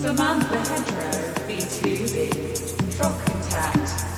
Samantha Hedgerow, B2B, Drop Contact.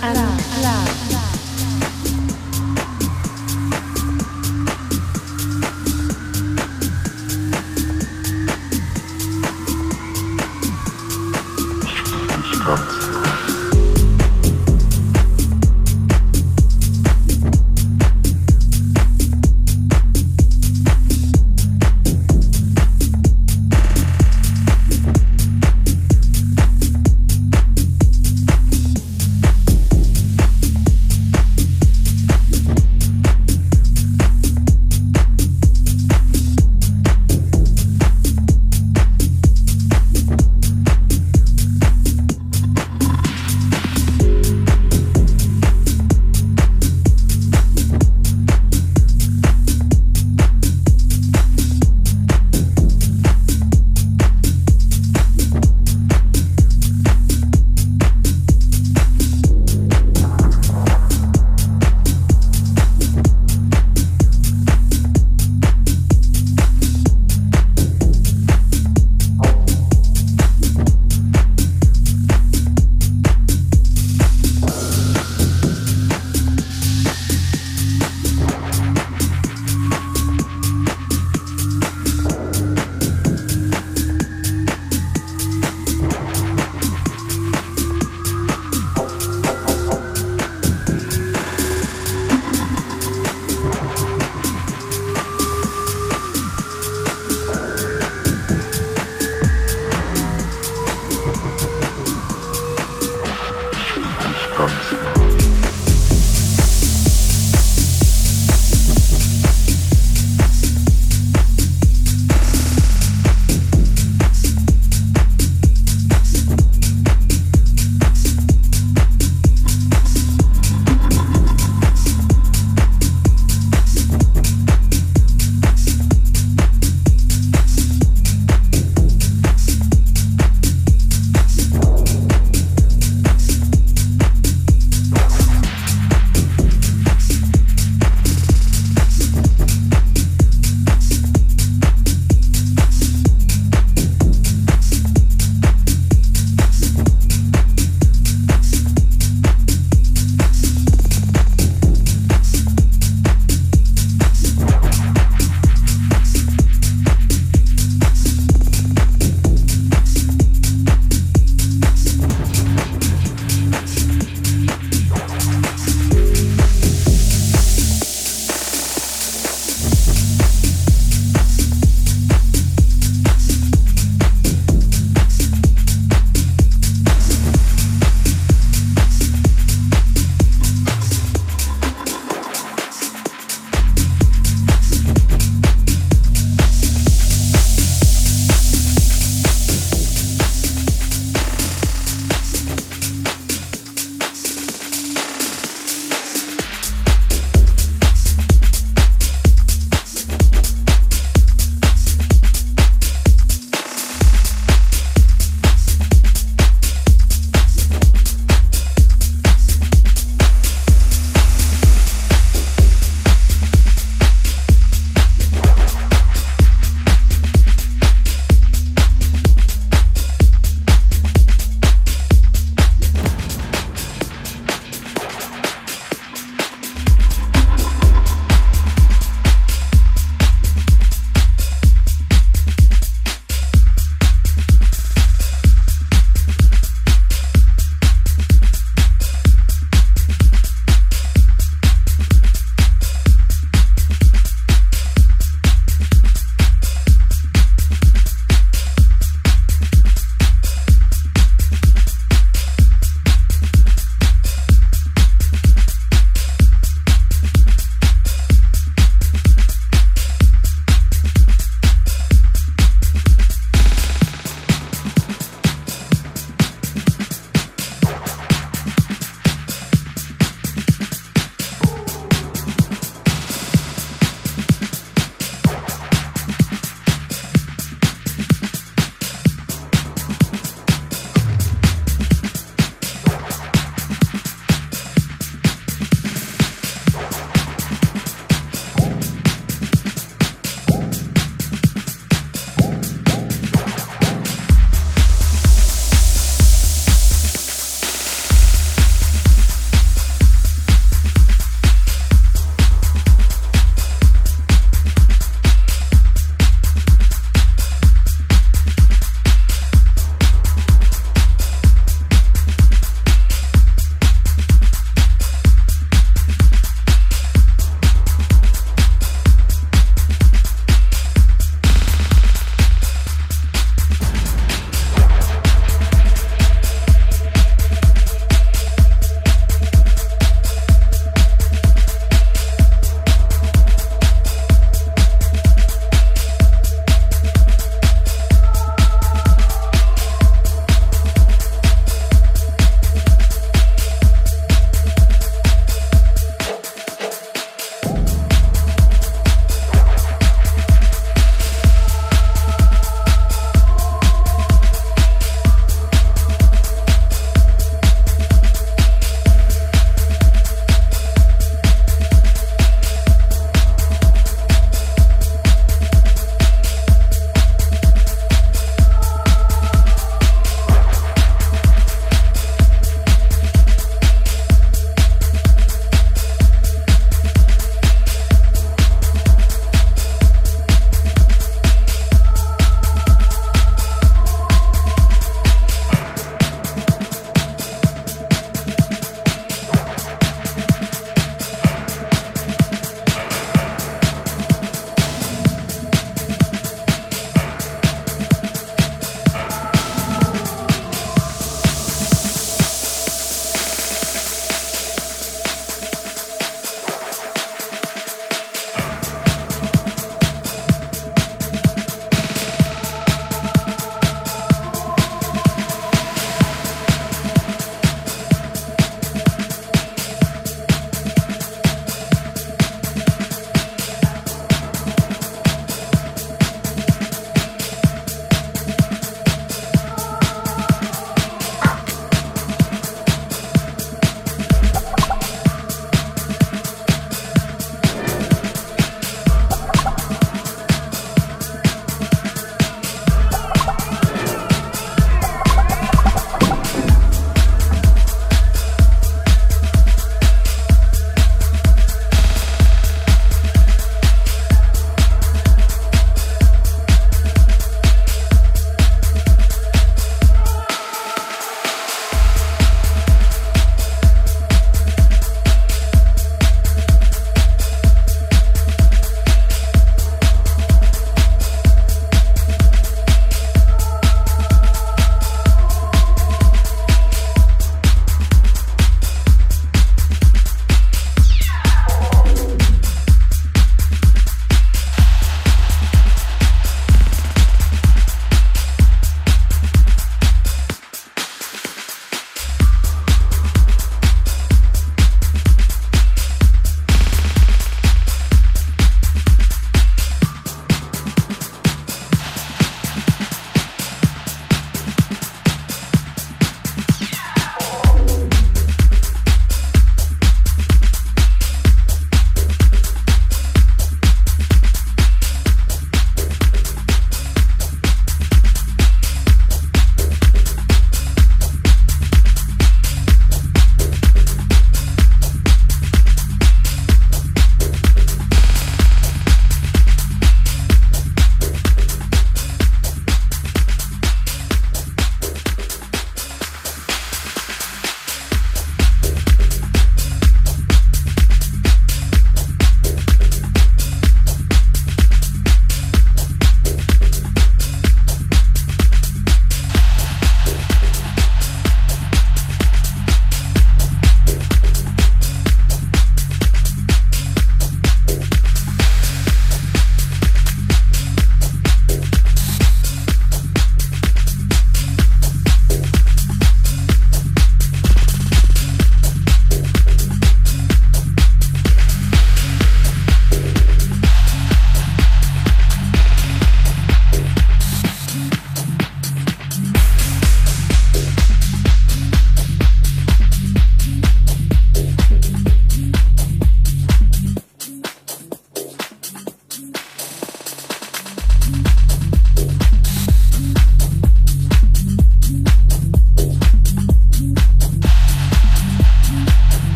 啦啦。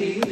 be